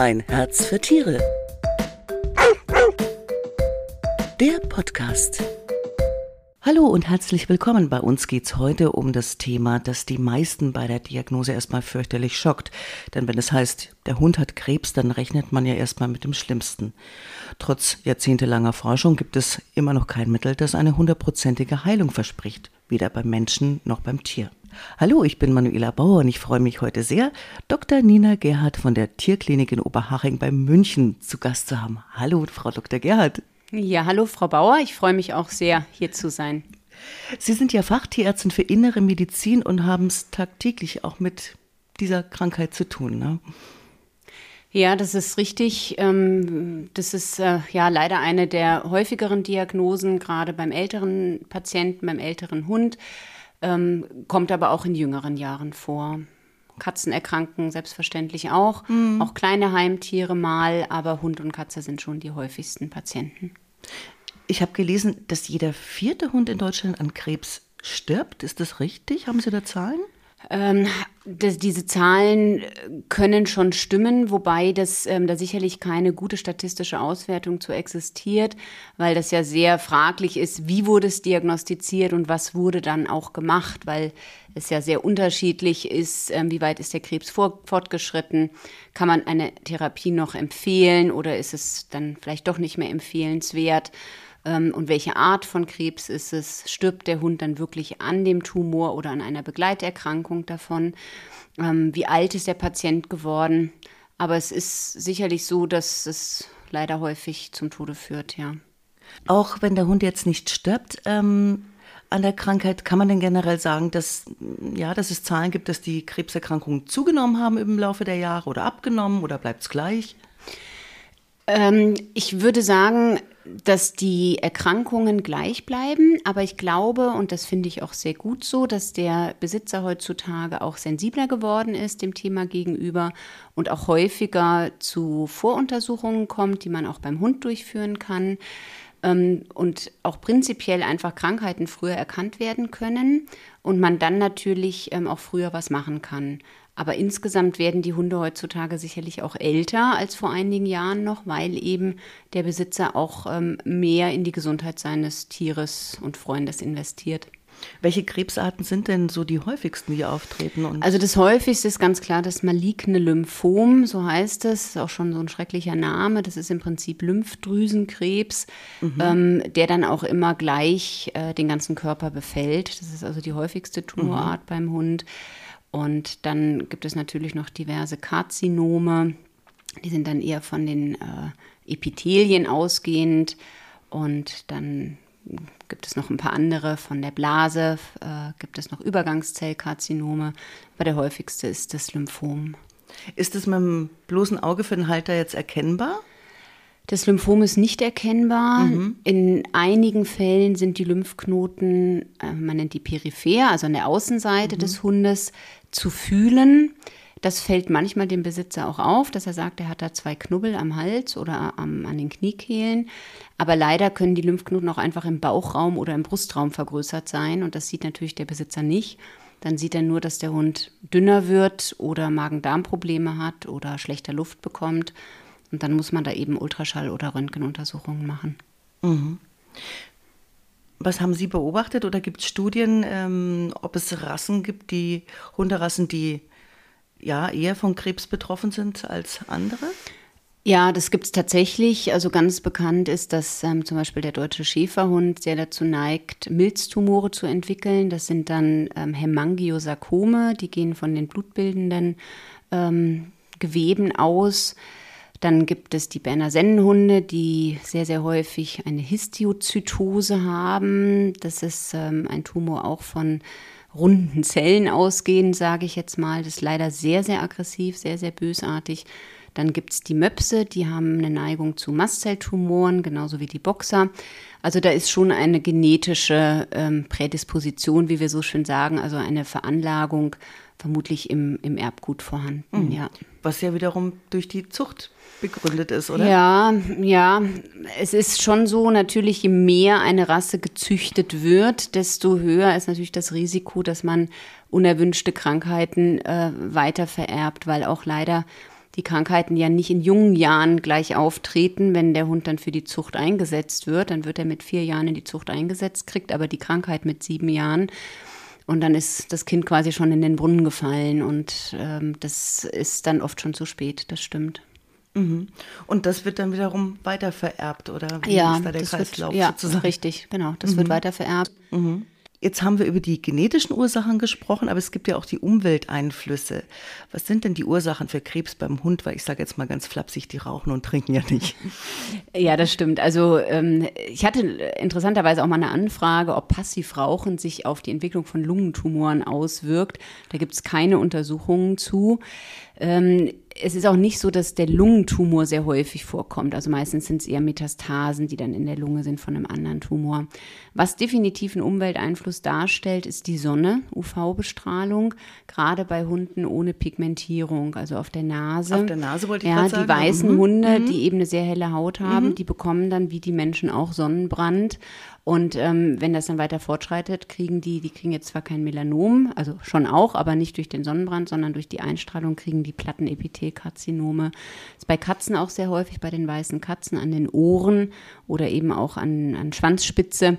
Ein Herz für Tiere. Der Podcast. Hallo und herzlich willkommen. Bei uns geht's heute um das Thema, das die meisten bei der Diagnose erstmal fürchterlich schockt. Denn wenn es heißt, der Hund hat Krebs, dann rechnet man ja erstmal mit dem Schlimmsten. Trotz jahrzehntelanger Forschung gibt es immer noch kein Mittel, das eine hundertprozentige Heilung verspricht. Weder beim Menschen noch beim Tier. Hallo, ich bin Manuela Bauer und ich freue mich heute sehr, Dr. Nina Gerhardt von der Tierklinik in Oberhaching bei München zu Gast zu haben. Hallo, Frau Dr. Gerhardt. Ja, hallo, Frau Bauer. Ich freue mich auch sehr, hier zu sein. Sie sind ja Fachtierärztin für innere Medizin und haben es tagtäglich auch mit dieser Krankheit zu tun. Ne? Ja, das ist richtig. Ähm, das ist äh, ja leider eine der häufigeren Diagnosen, gerade beim älteren Patienten, beim älteren Hund, ähm, kommt aber auch in jüngeren Jahren vor. Katzen erkranken selbstverständlich auch, mhm. auch kleine Heimtiere mal, aber Hund und Katze sind schon die häufigsten Patienten. Ich habe gelesen, dass jeder vierte Hund in Deutschland an Krebs stirbt. Ist das richtig? Haben Sie da Zahlen? Ähm, das, diese Zahlen können schon stimmen, wobei das, ähm, da sicherlich keine gute statistische Auswertung zu existiert, weil das ja sehr fraglich ist, wie wurde es diagnostiziert und was wurde dann auch gemacht, weil es ja sehr unterschiedlich ist, ähm, wie weit ist der Krebs vor, fortgeschritten, kann man eine Therapie noch empfehlen oder ist es dann vielleicht doch nicht mehr empfehlenswert und welche Art von Krebs ist es? Stirbt der Hund dann wirklich an dem Tumor oder an einer Begleiterkrankung davon? Ähm, wie alt ist der Patient geworden? Aber es ist sicherlich so, dass es leider häufig zum Tode führt, ja. Auch wenn der Hund jetzt nicht stirbt, ähm, an der Krankheit, kann man denn generell sagen, dass, ja, dass es Zahlen gibt, dass die Krebserkrankungen zugenommen haben im Laufe der Jahre oder abgenommen oder bleibt es gleich? Ähm, ich würde sagen, dass die Erkrankungen gleich bleiben, aber ich glaube, und das finde ich auch sehr gut so, dass der Besitzer heutzutage auch sensibler geworden ist dem Thema gegenüber und auch häufiger zu Voruntersuchungen kommt, die man auch beim Hund durchführen kann ähm, und auch prinzipiell einfach Krankheiten früher erkannt werden können und man dann natürlich ähm, auch früher was machen kann. Aber insgesamt werden die Hunde heutzutage sicherlich auch älter als vor einigen Jahren noch, weil eben der Besitzer auch ähm, mehr in die Gesundheit seines Tieres und Freundes investiert. Welche Krebsarten sind denn so die häufigsten, die auftreten? Also das häufigste ist ganz klar das maligne Lymphom, so heißt es, ist auch schon so ein schrecklicher Name. Das ist im Prinzip Lymphdrüsenkrebs, mhm. ähm, der dann auch immer gleich äh, den ganzen Körper befällt. Das ist also die häufigste Tumorart mhm. beim Hund. Und dann gibt es natürlich noch diverse Karzinome. Die sind dann eher von den äh, Epithelien ausgehend. Und dann gibt es noch ein paar andere. Von der Blase äh, gibt es noch Übergangszellkarzinome. Aber der häufigste ist das Lymphom. Ist es mit dem bloßen Auge für den Halter jetzt erkennbar? Das Lymphom ist nicht erkennbar. Mhm. In einigen Fällen sind die Lymphknoten, äh, man nennt die peripher, also an der Außenseite mhm. des Hundes, zu fühlen. Das fällt manchmal dem Besitzer auch auf, dass er sagt, er hat da zwei Knubbel am Hals oder am, an den Kniekehlen. Aber leider können die Lymphknoten auch einfach im Bauchraum oder im Brustraum vergrößert sein. Und das sieht natürlich der Besitzer nicht. Dann sieht er nur, dass der Hund dünner wird oder Magen-Darm-Probleme hat oder schlechter Luft bekommt. Und dann muss man da eben Ultraschall- oder Röntgenuntersuchungen machen. Mhm. Was haben Sie beobachtet oder gibt es Studien, ähm, ob es Rassen gibt, die Hunderassen, die ja eher von Krebs betroffen sind als andere? Ja, das gibt es tatsächlich. Also ganz bekannt ist, dass ähm, zum Beispiel der deutsche Schäferhund sehr dazu neigt, Milztumore zu entwickeln. Das sind dann ähm, Hemangiosarkome, die gehen von den blutbildenden ähm, Geweben aus. Dann gibt es die Berner Sennenhunde, die sehr, sehr häufig eine Histiozytose haben. Das ist ähm, ein Tumor auch von runden Zellen ausgehend, sage ich jetzt mal. Das ist leider sehr, sehr aggressiv, sehr, sehr bösartig. Dann gibt es die Möpse, die haben eine Neigung zu Mastzelltumoren, genauso wie die Boxer. Also da ist schon eine genetische ähm, Prädisposition, wie wir so schön sagen, also eine Veranlagung vermutlich im, im Erbgut vorhanden, mhm. ja. Was ja wiederum durch die Zucht begründet ist, oder? Ja, ja. Es ist schon so, natürlich, je mehr eine Rasse gezüchtet wird, desto höher ist natürlich das Risiko, dass man unerwünschte Krankheiten äh, weiter vererbt, weil auch leider die Krankheiten ja nicht in jungen Jahren gleich auftreten, wenn der Hund dann für die Zucht eingesetzt wird. Dann wird er mit vier Jahren in die Zucht eingesetzt, kriegt aber die Krankheit mit sieben Jahren. Und dann ist das Kind quasi schon in den Brunnen gefallen und ähm, das ist dann oft schon zu spät, das stimmt. Mhm. Und das wird dann wiederum weitervererbt, oder wie ja, ist da der Kreislauf wird, ja, sozusagen? Richtig, genau. Das mhm. wird weitervererbt. Mhm. Jetzt haben wir über die genetischen Ursachen gesprochen, aber es gibt ja auch die Umwelteinflüsse. Was sind denn die Ursachen für Krebs beim Hund? Weil ich sage jetzt mal ganz flapsig, die rauchen und trinken ja nicht. Ja, das stimmt. Also ähm, ich hatte interessanterweise auch mal eine Anfrage, ob Passivrauchen sich auf die Entwicklung von Lungentumoren auswirkt. Da gibt es keine Untersuchungen zu. Ähm, es ist auch nicht so, dass der Lungentumor sehr häufig vorkommt. Also meistens sind es eher Metastasen, die dann in der Lunge sind von einem anderen Tumor. Was definitiv einen Umwelteinfluss darstellt, ist die Sonne, UV-Bestrahlung, gerade bei Hunden ohne Pigmentierung, also auf der Nase. Auf der Nase wollte ich ja, sagen. Die weißen mhm. Hunde, mhm. die eben eine sehr helle Haut haben, mhm. die bekommen dann wie die Menschen auch Sonnenbrand. Und ähm, wenn das dann weiter fortschreitet, kriegen die, die kriegen jetzt zwar kein Melanom, also schon auch, aber nicht durch den Sonnenbrand, sondern durch die Einstrahlung kriegen die Plattenepithelkarzinome. Ist bei Katzen auch sehr häufig, bei den weißen Katzen an den Ohren oder eben auch an, an Schwanzspitze.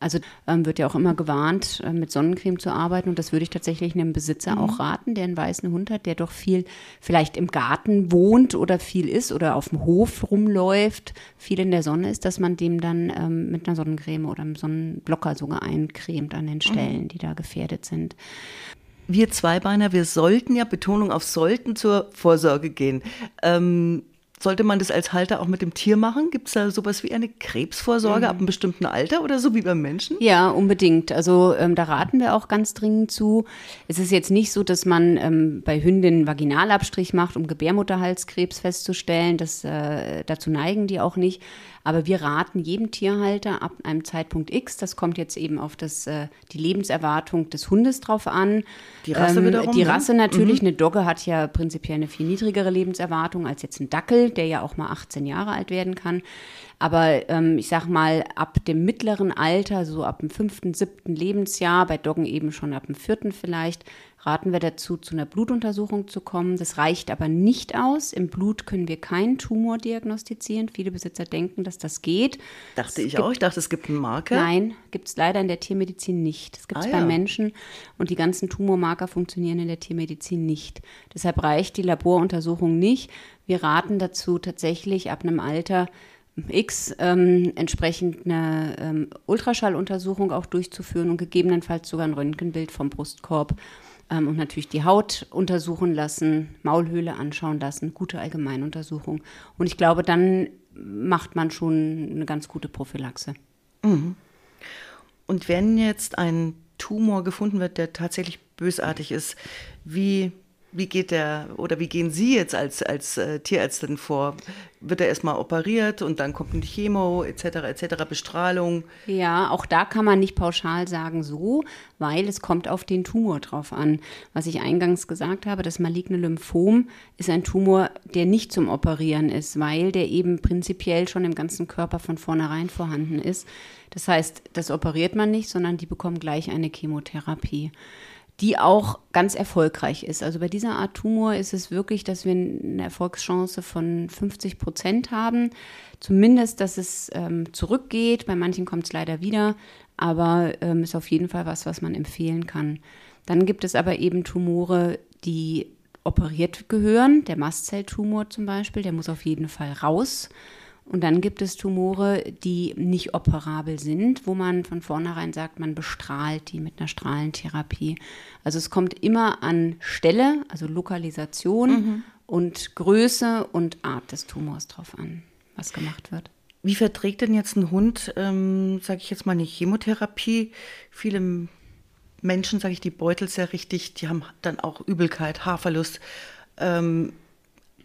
Also ähm, wird ja auch immer gewarnt, äh, mit Sonnencreme zu arbeiten. Und das würde ich tatsächlich einem Besitzer mhm. auch raten, der einen weißen Hund hat, der doch viel vielleicht im Garten wohnt oder viel ist oder auf dem Hof rumläuft, viel in der Sonne ist, dass man dem dann ähm, mit einer Sonnencreme oder einem Sonnenblocker sogar eincremt an den mhm. Stellen, mhm. die da gefährdet sind. Wir Zweibeiner, wir sollten ja, Betonung auf sollten, zur Vorsorge gehen. Ähm, sollte man das als Halter auch mit dem Tier machen? Gibt es da sowas wie eine Krebsvorsorge mhm. ab einem bestimmten Alter oder so wie beim Menschen? Ja, unbedingt. Also ähm, da raten wir auch ganz dringend zu. Es ist jetzt nicht so, dass man ähm, bei Hündinnen Vaginalabstrich macht, um Gebärmutterhalskrebs festzustellen. Das, äh, dazu neigen die auch nicht. Aber wir raten jedem Tierhalter ab einem Zeitpunkt X, das kommt jetzt eben auf das, äh, die Lebenserwartung des Hundes drauf an. Die Rasse ähm, wiederum? Die ne? Rasse natürlich. Mhm. Eine Dogge hat ja prinzipiell eine viel niedrigere Lebenserwartung als jetzt ein Dackel, der ja auch mal 18 Jahre alt werden kann. Aber ähm, ich sag mal, ab dem mittleren Alter, so ab dem fünften, siebten Lebensjahr, bei Doggen eben schon ab dem vierten vielleicht, raten wir dazu, zu einer Blutuntersuchung zu kommen. Das reicht aber nicht aus. Im Blut können wir keinen Tumor diagnostizieren. Viele Besitzer denken, dass das geht. Dachte es ich auch. Ich dachte, es gibt einen Marker. Nein, gibt es leider in der Tiermedizin nicht. Es gibt es ah, bei ja. Menschen und die ganzen Tumormarker funktionieren in der Tiermedizin nicht. Deshalb reicht die Laboruntersuchung nicht. Wir raten dazu tatsächlich ab einem Alter X ähm, entsprechend eine ähm, Ultraschalluntersuchung auch durchzuführen und gegebenenfalls sogar ein Röntgenbild vom Brustkorb und natürlich die Haut untersuchen lassen, Maulhöhle anschauen lassen, gute Allgemeinuntersuchung. Und ich glaube, dann macht man schon eine ganz gute Prophylaxe. Mhm. Und wenn jetzt ein Tumor gefunden wird, der tatsächlich bösartig ist, wie wie geht der oder wie gehen Sie jetzt als, als äh, Tierärztin vor? Wird er erstmal operiert und dann kommt ein Chemo etc. etc. Bestrahlung? Ja, auch da kann man nicht pauschal sagen so, weil es kommt auf den Tumor drauf an. Was ich eingangs gesagt habe, das maligne Lymphom ist ein Tumor, der nicht zum Operieren ist, weil der eben prinzipiell schon im ganzen Körper von vornherein vorhanden ist. Das heißt, das operiert man nicht, sondern die bekommen gleich eine Chemotherapie die auch ganz erfolgreich ist. Also bei dieser Art Tumor ist es wirklich, dass wir eine Erfolgschance von 50 Prozent haben. Zumindest, dass es ähm, zurückgeht. Bei manchen kommt es leider wieder, aber ähm, ist auf jeden Fall was, was man empfehlen kann. Dann gibt es aber eben Tumore, die operiert gehören. Der Mastzelltumor zum Beispiel, der muss auf jeden Fall raus. Und dann gibt es Tumore, die nicht operabel sind, wo man von vornherein sagt, man bestrahlt die mit einer Strahlentherapie. Also es kommt immer an Stelle, also Lokalisation mhm. und Größe und Art des Tumors drauf an, was gemacht wird. Wie verträgt denn jetzt ein Hund, ähm, sage ich jetzt mal, eine Chemotherapie? Viele Menschen, sage ich, die Beutel sehr richtig, die haben dann auch Übelkeit, Haarverlust. Ähm,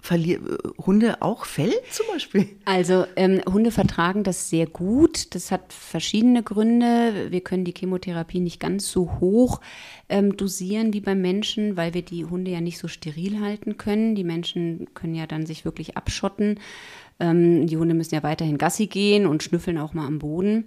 Verlier Hunde auch Fell zum Beispiel? Also ähm, Hunde vertragen das sehr gut. Das hat verschiedene Gründe. Wir können die Chemotherapie nicht ganz so hoch ähm, dosieren wie beim Menschen, weil wir die Hunde ja nicht so steril halten können. Die Menschen können ja dann sich wirklich abschotten. Ähm, die Hunde müssen ja weiterhin Gassi gehen und schnüffeln auch mal am Boden.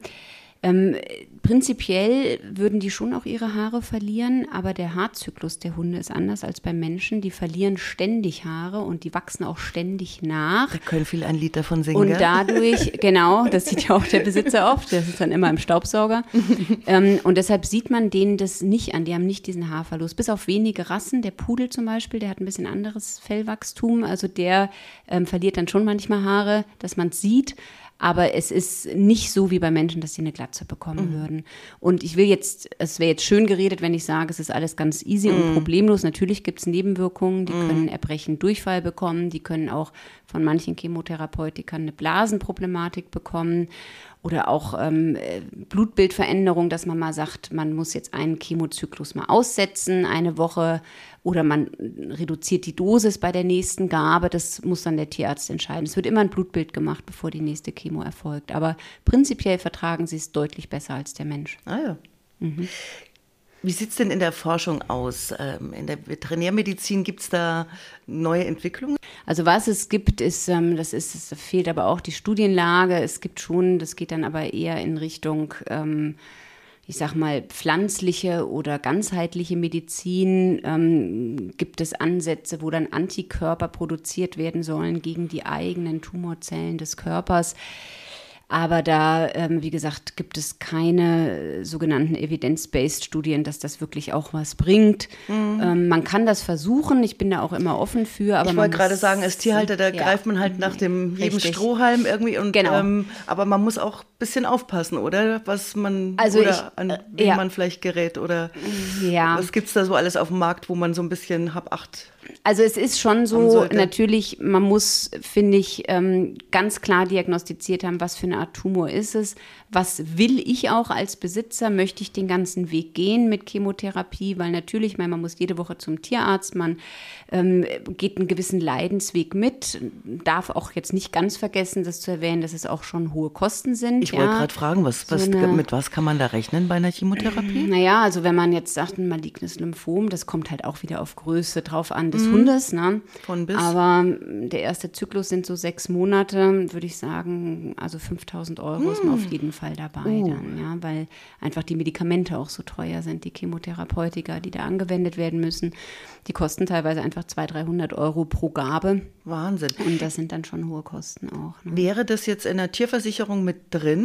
Ähm, prinzipiell würden die schon auch ihre Haare verlieren, aber der Haarzyklus der Hunde ist anders als beim Menschen. Die verlieren ständig Haare und die wachsen auch ständig nach. Da können viele ein Lied davon singen. Und dadurch, genau, das sieht ja auch der Besitzer oft, das ist dann immer im Staubsauger. ähm, und deshalb sieht man denen das nicht an. Die haben nicht diesen Haarverlust. Bis auf wenige Rassen, der Pudel zum Beispiel, der hat ein bisschen anderes Fellwachstum. Also der ähm, verliert dann schon manchmal Haare, dass man es sieht. Aber es ist nicht so wie bei Menschen, dass sie eine Glatze bekommen mhm. würden. Und ich will jetzt, es wäre jetzt schön geredet, wenn ich sage, es ist alles ganz easy mhm. und problemlos. Natürlich gibt es Nebenwirkungen, die mhm. können Erbrechen, Durchfall bekommen, die können auch von manchen Chemotherapeutikern eine Blasenproblematik bekommen oder auch ähm, Blutbildveränderung, dass man mal sagt, man muss jetzt einen Chemozyklus mal aussetzen, eine Woche oder man reduziert die Dosis bei der nächsten Gabe. Das muss dann der Tierarzt entscheiden. Es wird immer ein Blutbild gemacht, bevor die nächste Chemo erfolgt. Aber prinzipiell vertragen sie es deutlich besser als der Mensch. Ah ja. Mhm. Wie sieht es denn in der Forschung aus? Ähm, in der Veterinärmedizin gibt es da neue Entwicklungen? Also was es gibt, ist, ähm, das ist, es fehlt aber auch die Studienlage. Es gibt schon, das geht dann aber eher in Richtung, ähm, ich sag mal, pflanzliche oder ganzheitliche Medizin. Gibt es Ansätze, wo dann Antikörper produziert werden sollen gegen die eigenen Tumorzellen des Körpers? Aber da, ähm, wie gesagt, gibt es keine sogenannten evidence-based Studien, dass das wirklich auch was bringt. Mhm. Ähm, man kann das versuchen. Ich bin da auch immer offen für. Aber ich wollte gerade sagen, als Tierhalter, da ja. greift man halt nach dem jedem Strohhalm irgendwie. Und, genau. Ähm, aber man muss auch bisschen aufpassen, oder? Was man, also oder ich, an wen ja. man vielleicht gerät oder ja. was gibt es da so alles auf dem Markt, wo man so ein bisschen hab acht also es ist schon so, natürlich, man muss, finde ich, ähm, ganz klar diagnostiziert haben, was für eine Art Tumor ist es was will ich auch als Besitzer? Möchte ich den ganzen Weg gehen mit Chemotherapie? Weil natürlich, meine, man muss jede Woche zum Tierarzt, man ähm, geht einen gewissen Leidensweg mit, darf auch jetzt nicht ganz vergessen, das zu erwähnen, dass es auch schon hohe Kosten sind. Ich ja. wollte gerade fragen, was, was, so eine, mit was kann man da rechnen bei einer Chemotherapie? Naja, also wenn man jetzt sagt, ein malignes Lymphom, das kommt halt auch wieder auf Größe drauf an des mhm. Hundes. Ne? Von bis. Aber der erste Zyklus sind so sechs Monate, würde ich sagen, also 5000 Euro mhm. ist man auf jeden Fall Fall dabei uh. dann, ja, weil einfach die Medikamente auch so teuer sind, die Chemotherapeutika, die da angewendet werden müssen. Die kosten teilweise einfach 200, 300 Euro pro Gabe. Wahnsinn. Und das sind dann schon hohe Kosten auch. Ne? Wäre das jetzt in der Tierversicherung mit drin?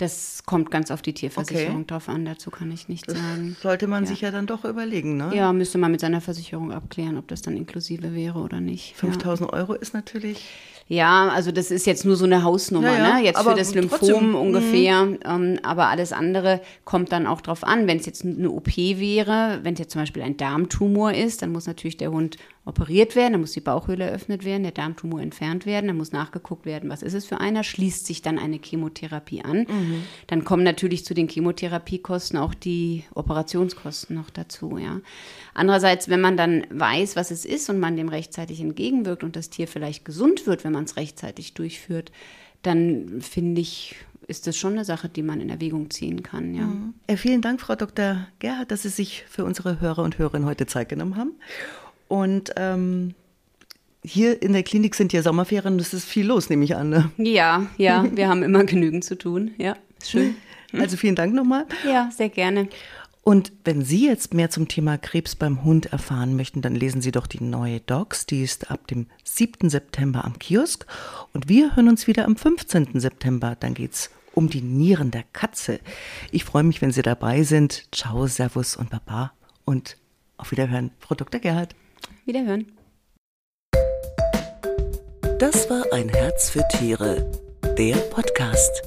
Das kommt ganz auf die Tierversicherung okay. drauf an, dazu kann ich nichts sagen. Sollte man ja. sich ja dann doch überlegen, ne? Ja, müsste man mit seiner Versicherung abklären, ob das dann inklusive wäre oder nicht. 5000 ja. Euro ist natürlich. Ja, also das ist jetzt nur so eine Hausnummer, ja, ne? Jetzt für das Lymphom trotzdem, ungefähr. Mhm. Ähm, aber alles andere kommt dann auch drauf an. Wenn es jetzt eine OP wäre, wenn es jetzt zum Beispiel ein Darmtumor ist, dann muss natürlich der Hund operiert werden, dann muss die Bauchhöhle eröffnet werden, der Darmtumor entfernt werden, dann muss nachgeguckt werden, was ist es für einer, schließt sich dann eine Chemotherapie an. Mhm. Dann kommen natürlich zu den Chemotherapiekosten auch die Operationskosten noch dazu, ja. Andererseits, wenn man dann weiß, was es ist und man dem rechtzeitig entgegenwirkt und das Tier vielleicht gesund wird, wenn man es rechtzeitig durchführt, dann finde ich, ist das schon eine Sache, die man in Erwägung ziehen kann. Ja. Mhm. vielen Dank, Frau Dr. Gerhard, dass Sie sich für unsere Hörer und Hörerinnen heute Zeit genommen haben. Und ähm, hier in der Klinik sind ja Sommerferien, das ist viel los, nehme ich an. Ne? Ja, ja, wir haben immer genügend zu tun. Ja, schön. Also vielen Dank nochmal. Ja, sehr gerne. Und wenn Sie jetzt mehr zum Thema Krebs beim Hund erfahren möchten, dann lesen Sie doch die neue Docs. Die ist ab dem 7. September am Kiosk. Und wir hören uns wieder am 15. September. Dann geht es um die Nieren der Katze. Ich freue mich, wenn Sie dabei sind. Ciao, Servus und Baba. Und auf Wiederhören, Frau Dr. Gerhard. Wiederhören. Das war ein Herz für Tiere, der Podcast.